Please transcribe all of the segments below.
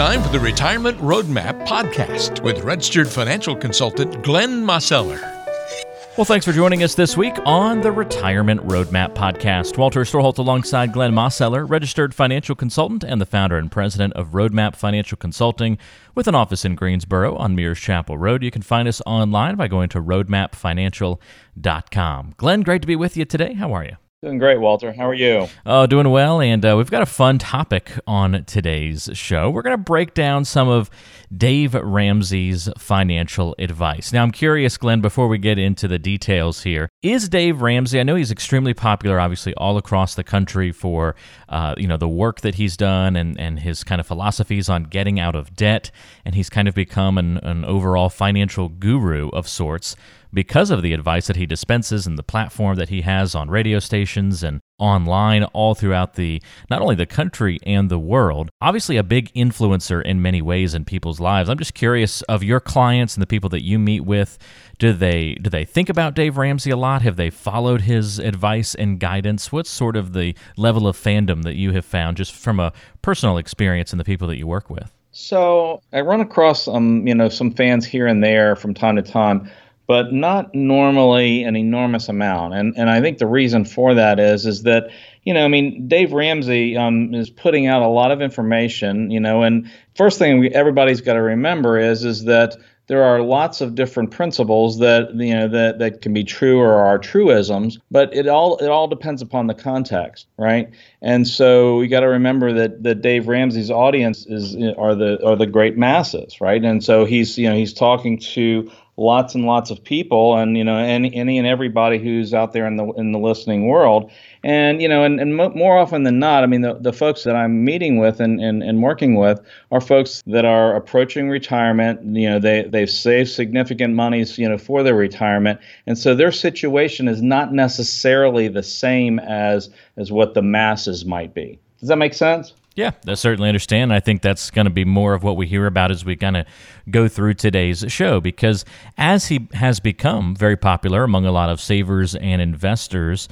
time for the Retirement Roadmap podcast with registered financial consultant Glenn Mosseller. Well, thanks for joining us this week on the Retirement Roadmap podcast. Walter Storholt alongside Glenn Mosseller, registered financial consultant and the founder and president of Roadmap Financial Consulting with an office in Greensboro on Mears Chapel Road. You can find us online by going to roadmapfinancial.com. Glenn, great to be with you today. How are you? Doing great, Walter. How are you? Oh, doing well. And uh, we've got a fun topic on today's show. We're going to break down some of Dave Ramsey's financial advice. Now, I'm curious, Glenn, before we get into the details here, is Dave Ramsey? I know he's extremely popular, obviously, all across the country for uh, you know the work that he's done and and his kind of philosophies on getting out of debt, and he's kind of become an, an overall financial guru of sorts because of the advice that he dispenses and the platform that he has on radio stations and online all throughout the not only the country and the world obviously a big influencer in many ways in people's lives. I'm just curious of your clients and the people that you meet with do they do they think about dave ramsey a lot? Have they followed his advice and guidance? What's sort of the level of fandom that you have found just from a personal experience and the people that you work with? So i run across um you know some fans here and there from time to time but not normally an enormous amount. And and I think the reason for that is is that you know I mean Dave Ramsey um, is putting out a lot of information. You know, and first thing we, everybody's got to remember is is that there are lots of different principles that you know that, that can be true or are truisms, but it all it all depends upon the context, right? And so we got to remember that that Dave Ramsey's audience is are the are the great masses, right? And so he's you know he's talking to lots and lots of people and you know any any and everybody who's out there in the in the listening world. And you know and, and mo- more often than not i mean the, the folks that i'm meeting with and, and, and working with are folks that are approaching retirement. You know they they've saved significant monies you know for their retirement. And so their situation is not necessarily the same as as what the masses might be. Does that make sense yeah, I certainly understand. I think that's going to be more of what we hear about as we kind of go through today's show because as he has become very popular among a lot of savers and investors,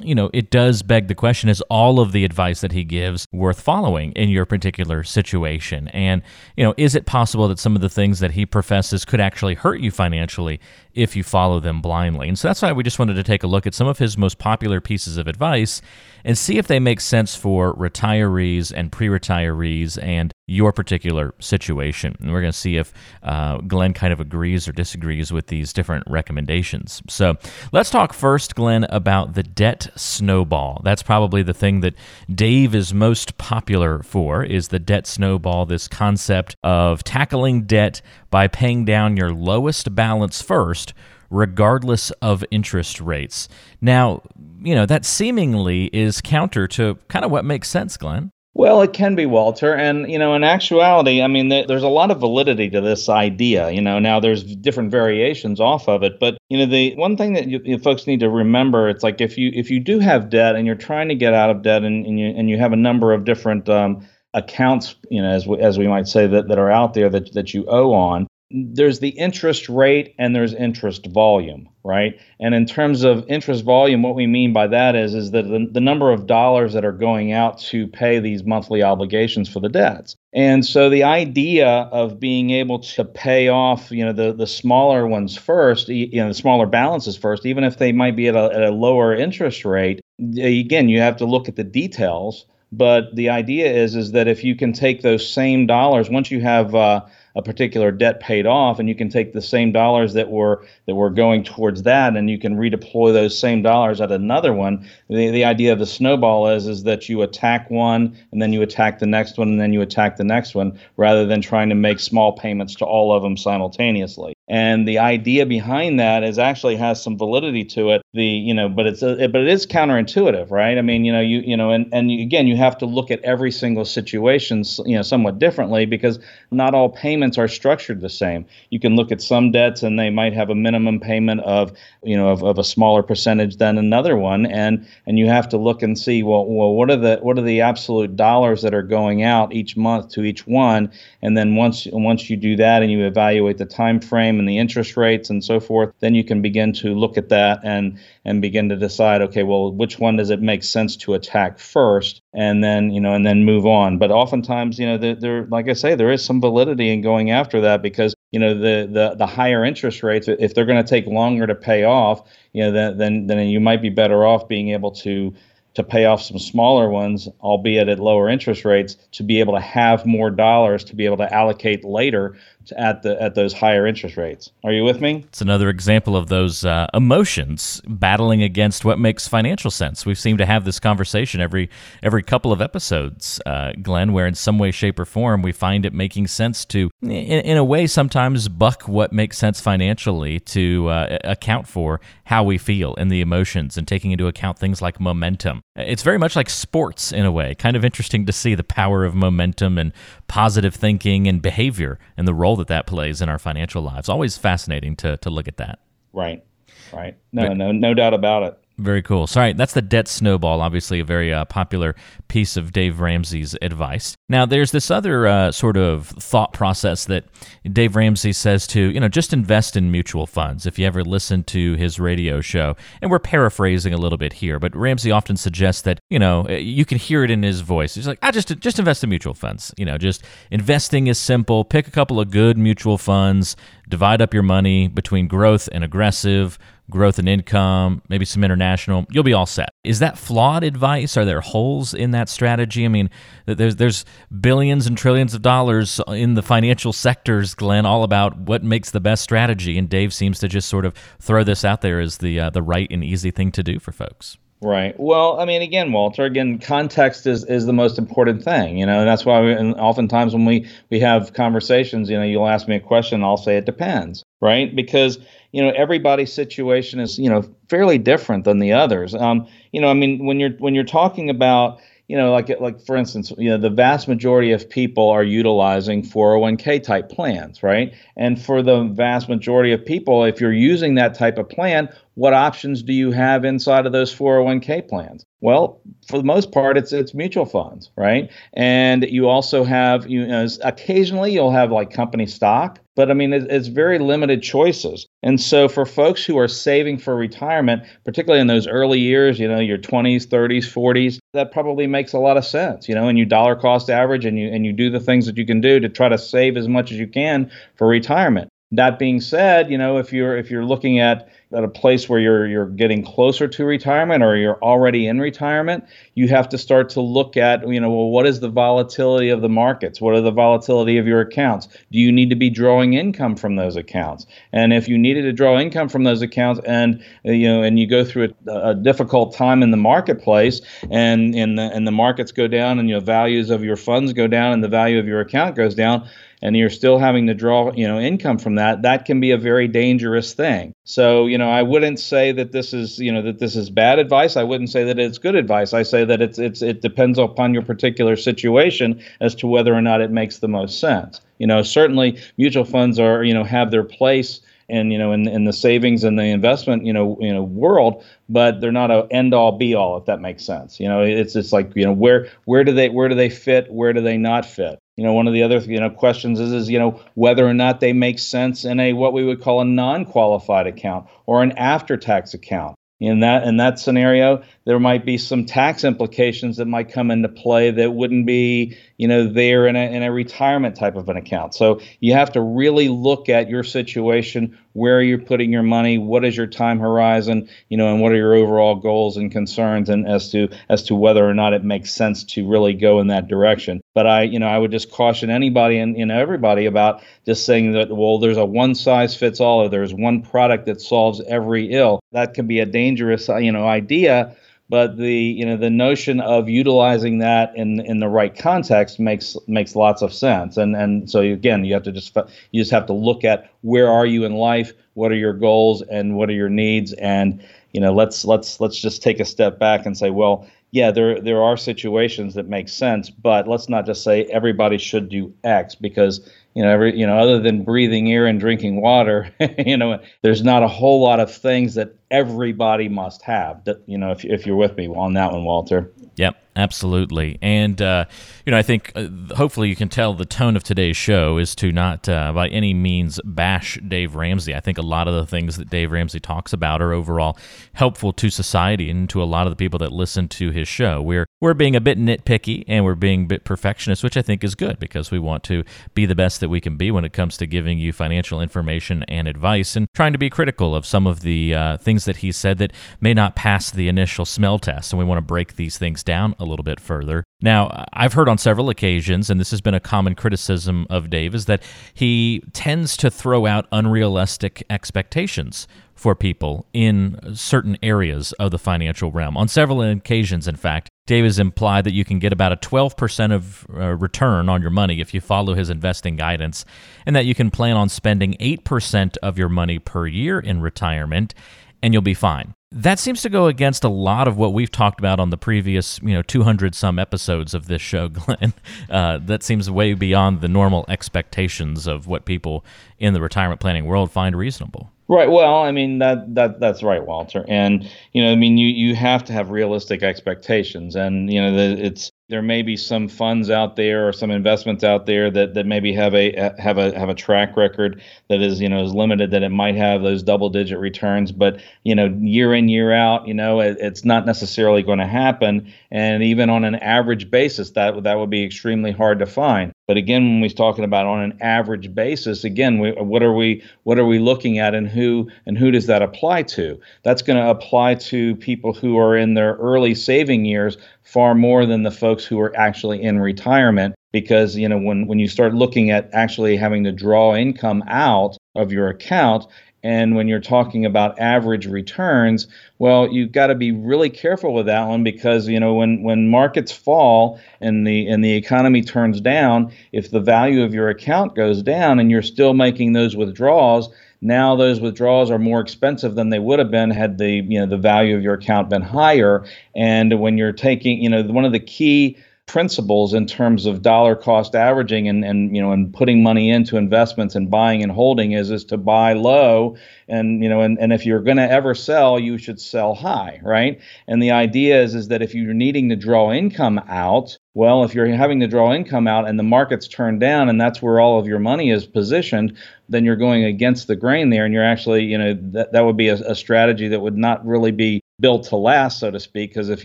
you know, it does beg the question is all of the advice that he gives worth following in your particular situation? And, you know, is it possible that some of the things that he professes could actually hurt you financially if you follow them blindly? And so that's why we just wanted to take a look at some of his most popular pieces of advice and see if they make sense for retirees and pre retirees and your particular situation. And we're going to see if uh, Glenn kind of agrees or disagrees with these different recommendations. So let's talk first, Glenn, about the debt snowball. That's probably the thing that Dave is most popular for is the debt snowball, this concept of tackling debt by paying down your lowest balance first regardless of interest rates. Now, you know, that seemingly is counter to kind of what makes sense, Glenn. Well, it can be, Walter. And, you know, in actuality, I mean, there's a lot of validity to this idea. You know, now there's different variations off of it. But, you know, the one thing that you, you folks need to remember, it's like if you if you do have debt and you're trying to get out of debt and, and, you, and you have a number of different um, accounts, you know, as we, as we might say, that, that are out there that, that you owe on, there's the interest rate and there's interest volume, right? And in terms of interest volume, what we mean by that is is that the, the number of dollars that are going out to pay these monthly obligations for the debts. And so the idea of being able to pay off, you know, the the smaller ones first, you know, the smaller balances first, even if they might be at a, at a lower interest rate, again, you have to look at the details. But the idea is is that if you can take those same dollars once you have uh, a particular debt paid off and you can take the same dollars that were that were going towards that and you can redeploy those same dollars at another one. The, the idea of the snowball is is that you attack one and then you attack the next one and then you attack the next one rather than trying to make small payments to all of them simultaneously and the idea behind that is actually has some validity to it. The you know but it's uh, a, but it is counterintuitive right? I mean you know you you know and and again you have to look at every single situation you know somewhat differently because not all payments are structured the same. You can look at some debts and they might have a minimum payment of you know of, of a smaller percentage than another one. And and you have to look and see well well what are the what are the absolute dollars that are going out each month to each one? And then once once you do that and you evaluate the time frame and the interest rates and so forth, then you can begin to look at that and and begin to decide, okay, well, which one does it make sense to attack first, and then you know, and then move on. But oftentimes, you know, there, there like I say, there is some validity in going after that because you know the the the higher interest rates, if they're going to take longer to pay off, you know, then then then you might be better off being able to to pay off some smaller ones, albeit at lower interest rates, to be able to have more dollars to be able to allocate later to at the at those higher interest rates. Are you with me? It's another example of those uh, emotions battling against what makes financial sense. We seem to have this conversation every every couple of episodes, uh, Glenn, where in some way, shape, or form we find it making sense to, in, in a way, sometimes buck what makes sense financially to uh, account for how we feel and the emotions, and taking into account things like momentum. It's very much like sports in a way. Kind of interesting to see the power of momentum and positive thinking and behavior and the role that that plays in our financial lives. Always fascinating to, to look at that. Right, right. No, but, no, no doubt about it. Very cool. Sorry, that's the debt snowball. Obviously, a very uh, popular piece of Dave Ramsey's advice. Now, there's this other uh, sort of thought process that Dave Ramsey says to you know just invest in mutual funds. If you ever listen to his radio show, and we're paraphrasing a little bit here, but Ramsey often suggests that you know you can hear it in his voice. He's like, I just just invest in mutual funds. You know, just investing is simple. Pick a couple of good mutual funds. Divide up your money between growth and aggressive growth and income, maybe some international, you'll be all set. Is that flawed advice? Are there holes in that strategy? I mean, there's there's billions and trillions of dollars in the financial sectors, Glenn, all about what makes the best strategy, and Dave seems to just sort of throw this out there as the uh, the right and easy thing to do for folks. Right. Well, I mean, again, Walter, again, context is, is the most important thing, you know, and that's why we, and oftentimes when we, we have conversations, you know, you'll ask me a question, I'll say it depends, right? Because, you know, everybody's situation is, you know, fairly different than the others. Um, you know, I mean, when you're, when you're talking about, you know, like like for instance, you know, the vast majority of people are utilizing 401k type plans, right? And for the vast majority of people, if you're using that type of plan, what options do you have inside of those 401k plans? Well, for the most part, it's it's mutual funds, right? And you also have you know occasionally you'll have like company stock, but I mean it, it's very limited choices. And so for folks who are saving for retirement, particularly in those early years, you know your 20s, 30s, 40s, that probably makes a lot of sense, you know. And you dollar cost average, and you and you do the things that you can do to try to save as much as you can for retirement. That being said, you know if you're if you're looking at at a place where you're you're getting closer to retirement or you're already in retirement, you have to start to look at, you know, well, what is the volatility of the markets? What are the volatility of your accounts? Do you need to be drawing income from those accounts? And if you needed to draw income from those accounts and you know and you go through a, a difficult time in the marketplace and and the, and the markets go down and your values of your funds go down and the value of your account goes down, and you're still having to draw you know income from that that can be a very dangerous thing. So you know i wouldn't say that this is you know that this is bad advice. I wouldn't say that it's good advice. I say that it's it's it depends upon your particular situation as to whether or not it makes the most sense. You know certainly mutual funds are you know have their place and you know in, in the savings and the investment you know you know world but they're not a end all be all if that makes sense. You know it's just like you know where where do they where do they fit? Where do they not fit you know one of the other you know questions is is you know whether or not they make sense in a what we would call a non-qualified account or an after tax account. In that in that scenario there might be some tax implications that might come into play that wouldn't be you know there in a, in a retirement type of an account. So you have to really look at your situation where you're putting your money what is your time horizon you know and what are your overall goals and concerns and as to as to whether or not it makes sense to really go in that direction. But i you know i would just caution anybody and you know everybody about just saying that well there's a one size fits all or there's one product that solves every ill. That can be a dangerous uh, you know idea but the you know the notion of utilizing that in in the right context makes makes lots of sense. And and so again you have to just you just have to look at where are you in life what are your goals and what are your needs. And you know let's let's let's just take a step back and say well yeah there there are situations that make sense but let's not just say everybody should do x because you know, every you know, other than breathing air and drinking water, you know, there's not a whole lot of things that everybody must have. That you know, if if you're with me on that one, Walter. Yep, absolutely. And, uh, you know, I think uh, hopefully you can tell the tone of today's show is to not uh, by any means bash Dave Ramsey. I think a lot of the things that Dave Ramsey talks about are overall helpful to society and to a lot of the people that listen to his show. We're, we're being a bit nitpicky and we're being a bit perfectionist, which I think is good because we want to be the best that we can be when it comes to giving you financial information and advice and trying to be critical of some of the uh, things that he said that may not pass the initial smell test. And we want to break these things down a little bit further. Now, I've heard on several occasions, and this has been a common criticism of Dave, is that he tends to throw out unrealistic expectations for people in certain areas of the financial realm. On several occasions, in fact, Dave has implied that you can get about a 12% of uh, return on your money if you follow his investing guidance, and that you can plan on spending 8% of your money per year in retirement, and you'll be fine that seems to go against a lot of what we've talked about on the previous, you know, 200 some episodes of this show, Glenn. Uh, that seems way beyond the normal expectations of what people in the retirement planning world find reasonable. Right. Well, I mean that that that's right, Walter. And you know, I mean, you you have to have realistic expectations, and you know, the, it's there may be some funds out there or some investments out there that, that maybe have a have a have a track record that is you know is limited that it might have those double digit returns. But you know year in year out you know it, it's not necessarily going to happen. And even on an average basis that that would be extremely hard to find but again when we're talking about on an average basis again we, what are we what are we looking at and who and who does that apply to? That's going to apply to people who are in their early saving years far more than the folks who are actually in retirement because you know when when you start looking at actually having to draw income out of your account and when you're talking about average returns well you've got to be really careful with that one because you know when when markets fall and the and the economy turns down if the value of your account goes down and you're still making those withdrawals now those withdrawals are more expensive than they would have been had the you know the value of your account been higher. And when you're taking, you know, one of the key principles in terms of dollar cost averaging and, and you know and putting money into investments and buying and holding is is to buy low. And you know and, and if you're going to ever sell you should sell high right? And the idea is is that if you're needing to draw income out well if you're having to draw income out and the market's turned down and that's where all of your money is positioned then you're going against the grain there. And you're actually you know that, that would be a, a strategy that would not really be built to last, so to speak. Because if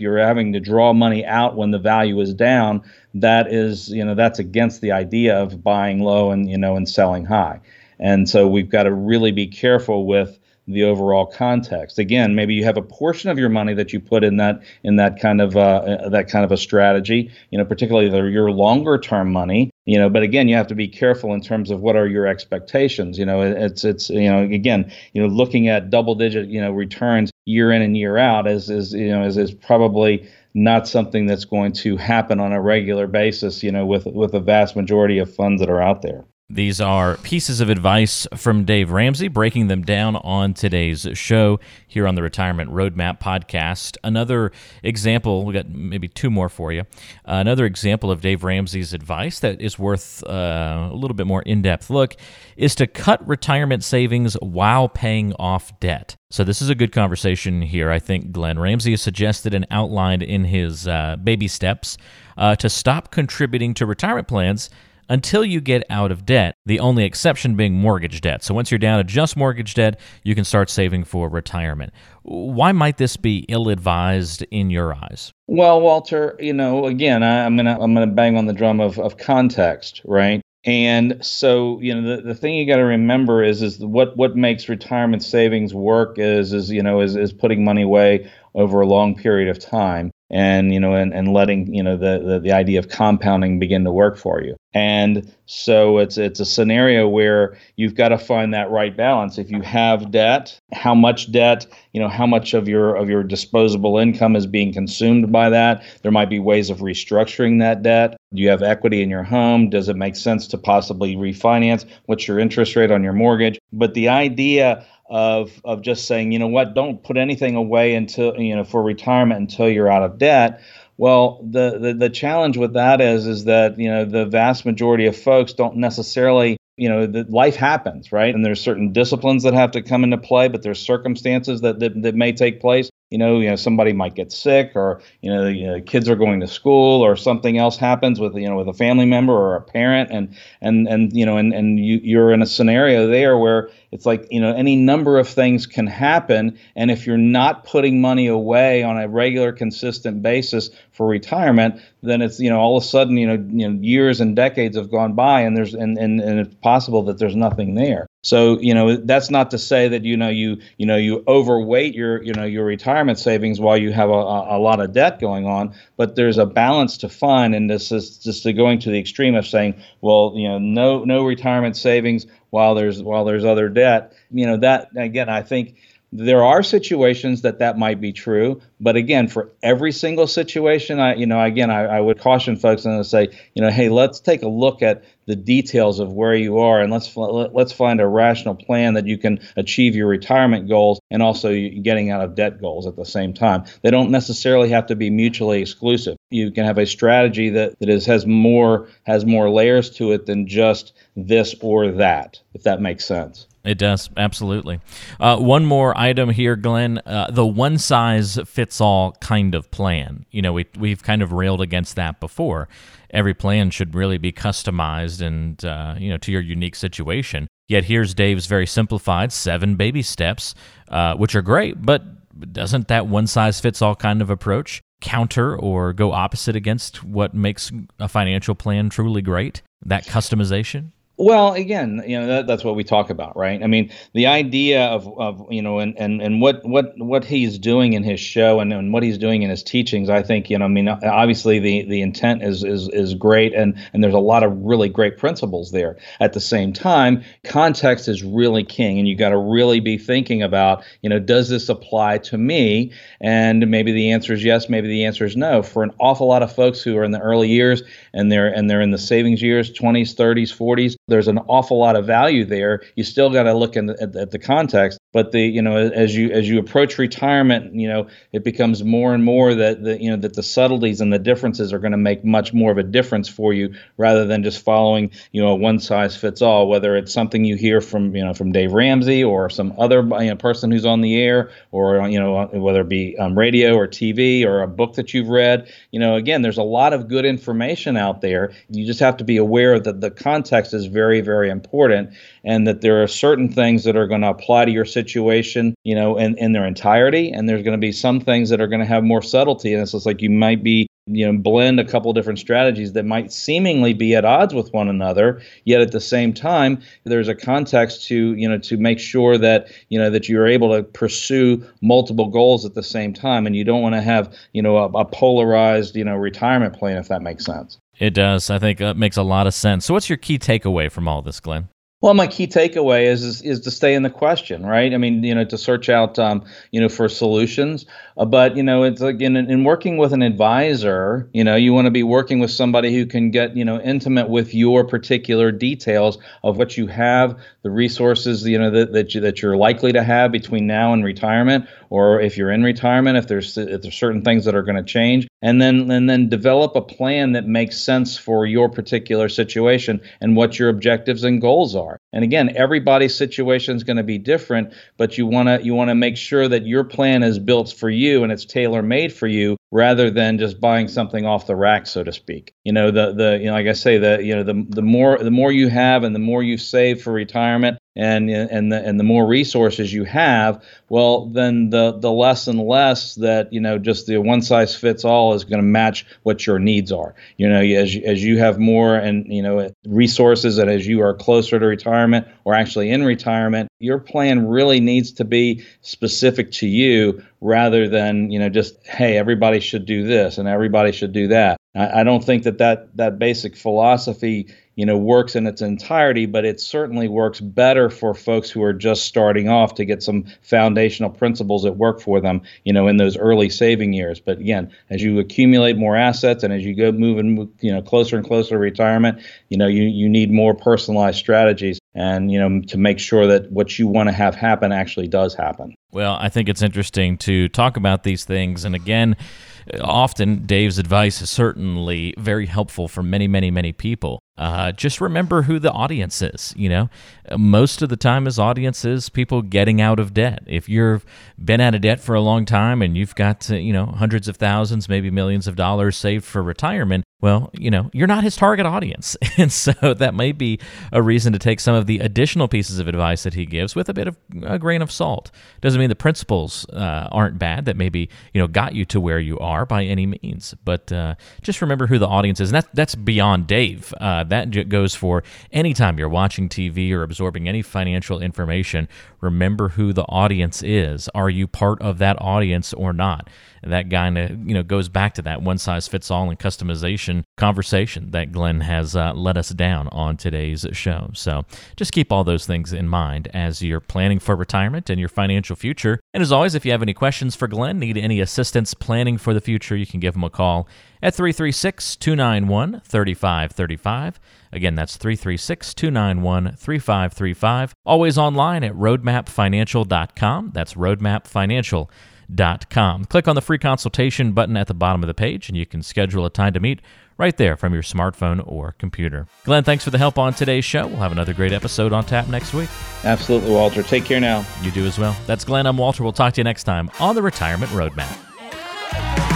you're having to draw money out when the value is down, that is, you know, that's against the idea of buying low and you know and selling high. And so we've got to really be careful with the overall context. Again, maybe you have a portion of your money that you put in that in that kind of uh, that kind of a strategy. You know, particularly your longer term money. You know, but again, you have to be careful in terms of what are your expectations. You know, it's it's you know again, you know, looking at double digit you know returns year in and year out is is you know is is probably not something that's going to happen on a regular basis. You know, with with the vast majority of funds that are out there. These are pieces of advice from Dave Ramsey, breaking them down on today's show here on the Retirement Roadmap podcast. Another example, we got maybe two more for you. Uh, another example of Dave Ramsey's advice that is worth uh, a little bit more in depth look is to cut retirement savings while paying off debt. So, this is a good conversation here. I think Glenn Ramsey has suggested and outlined in his uh, baby steps uh, to stop contributing to retirement plans until you get out of debt, the only exception being mortgage debt. So once you're down to just mortgage debt, you can start saving for retirement. Why might this be ill advised in your eyes? Well, Walter, you know, again, I, am gonna I'm gonna bang on the drum of, of context, right? And so, you know, the, the thing you got to remember is is what what makes retirement savings work is is you know is is putting money away over a long period of time and you know and, and letting you know the, the the idea of compounding begin to work for you and so it's it's a scenario where you've got to find that right balance. If you have debt how much debt you know how much of your of your disposable income is being consumed by that? There might be ways of restructuring that debt. Do you have equity in your home? Does it make sense to possibly refinance? What's your interest rate on your mortgage? But the idea of of just saying, you know what, don't put anything away until you know for retirement until you're out of debt. Well, the, the the challenge with that is is that you know the vast majority of folks don't necessarily you know, life happens, right? And there's certain disciplines that have to come into play, but there's circumstances that, that, that may take place you know, you know, somebody might get sick, or you know, you know, kids are going to school, or something else happens with you know with a family member or a parent, and and and you know, and and you you're in a scenario there where it's like you know any number of things can happen, and if you're not putting money away on a regular, consistent basis for retirement, then it's you know all of a sudden you know you know years and decades have gone by, and there's and and, and it's possible that there's nothing there. So you know that's not to say that you know you you know you overweight your you know your retirement savings while you have a, a lot of debt going on, but there's a balance to find, and this is just going to the extreme of saying, well, you know, no no retirement savings while there's while there's other debt. You know that again, I think there are situations that that might be true, but again, for every single situation, I, you know, again, I, I would caution folks and say, you know, hey, let's take a look at the details of where you are, and let's let's find a rational plan that you can achieve your retirement goals and also getting out of debt goals at the same time. They don't necessarily have to be mutually exclusive. You can have a strategy that that is has more has more layers to it than just this or that, if that makes sense. It does absolutely. Uh, one more item here, Glenn. Uh, the one size fits all kind of plan. You know, we we've kind of railed against that before. Every plan should really be customized and uh, you know to your unique situation. Yet here's Dave's very simplified seven baby steps, uh, which are great. But doesn't that one size fits all kind of approach counter or go opposite against what makes a financial plan truly great? That customization. Well, again, you know that, that's what we talk about, right? I mean, the idea of, of you know, and, and, and what what what he's doing in his show and, and what he's doing in his teachings, I think, you know, I mean, obviously the the intent is is is great, and and there's a lot of really great principles there. At the same time, context is really king, and you got to really be thinking about, you know, does this apply to me? And maybe the answer is yes, maybe the answer is no. For an awful lot of folks who are in the early years and they're and they're in the savings years, 20s, 30s, 40s there's an awful lot of value there. You still got to look in the, at, at, the context. But the you know as you as you approach retirement, you know it becomes more and more that the you know that the subtleties and the differences are going to make much more of a difference for you rather than just following you know one size fits all. Whether it's something you hear from you know from Dave Ramsey or some other you know, person who's on the air, or you know whether it be um, radio or TV or a book that you've read. You know again, there's a lot of good information out there. You just have to be aware that the context is very very important, and that there are certain things that are going to apply to your situation, you know, in, in their entirety. And there's going to be some things that are going to have more subtlety. And it's just like you might be you know blend a couple different strategies that might seemingly be at odds with one another yet at the same time there's a context to you know to make sure that you know that you're able to pursue multiple goals at the same time. And you don't want to have you know a, a, polarized you know retirement plan if that makes sense. It does. I think that makes a lot of sense. So what's your key takeaway from all this glenn well, my key takeaway is, is, is to stay in the question, right? I mean, you know, to search out, um, you know, for solutions. Uh, but you know, it's like in, in working with an advisor, you know, you want to be working with somebody who can get you know intimate with your particular details of what you have, the resources, you know, that that, you, that you're likely to have between now and retirement, or if you're in retirement, if there's if there's certain things that are going to change, and then and then develop a plan that makes sense for your particular situation and what your objectives and goals are are. And again, everybody's situation is going to be different, but you want to you want to make sure that your plan is built for you and it's tailor made for you rather than just buying something off the rack so to speak. You know, the the you know like I say the you know the the more the more you have and the more you save for retirement, and and the and the more resources you have, well, then the the less and less that you know just the one size fits all is going to match what your needs are. You know, as as you have more and you know resources, and as you are closer to retirement or actually in retirement, your plan really needs to be specific to you rather than you know just hey everybody should do this and everybody should do that. I, I don't think that that that basic philosophy you know works in its entirety but it certainly works better for folks who are just starting off to get some foundational principles that work for them you know in those early saving years but again as you accumulate more assets and as you go moving you know closer and closer to retirement you know you you need more personalized strategies and you know to make sure that what you want to have happen actually does happen Well, I think it's interesting to talk about these things. And again, often Dave's advice is certainly very helpful for many, many, many people. Uh, just remember who the audience is. You know, most of the time, his audience is people getting out of debt. If you've been out of debt for a long time and you've got uh, you know hundreds of thousands, maybe millions of dollars saved for retirement, well, you know, you're not his target audience. And so that may be a reason to take some of the additional pieces of advice that he gives with a bit of a grain of salt. Doesn't mean the principles uh, aren't bad that maybe, you know, got you to where you are by any means. But uh, just remember who the audience is. And that, that's beyond Dave. That goes for anytime you're watching TV or absorbing any financial information. Remember who the audience is. Are you part of that audience or not? That kind of you know goes back to that one size fits all and customization conversation that Glenn has uh, led us down on today's show. So just keep all those things in mind as you're planning for retirement and your financial future. And as always, if you have any questions for Glenn, need any assistance planning for the future, you can give him a call at 336 291 3535. Again, that's 336 291 3535. Always online at roadmapfinancial.com. That's roadmapfinancial.com. Click on the free consultation button at the bottom of the page and you can schedule a time to meet right there from your smartphone or computer. Glenn, thanks for the help on today's show. We'll have another great episode on tap next week. Absolutely, Walter. Take care now. You do as well. That's Glenn. I'm Walter. We'll talk to you next time on the Retirement Roadmap.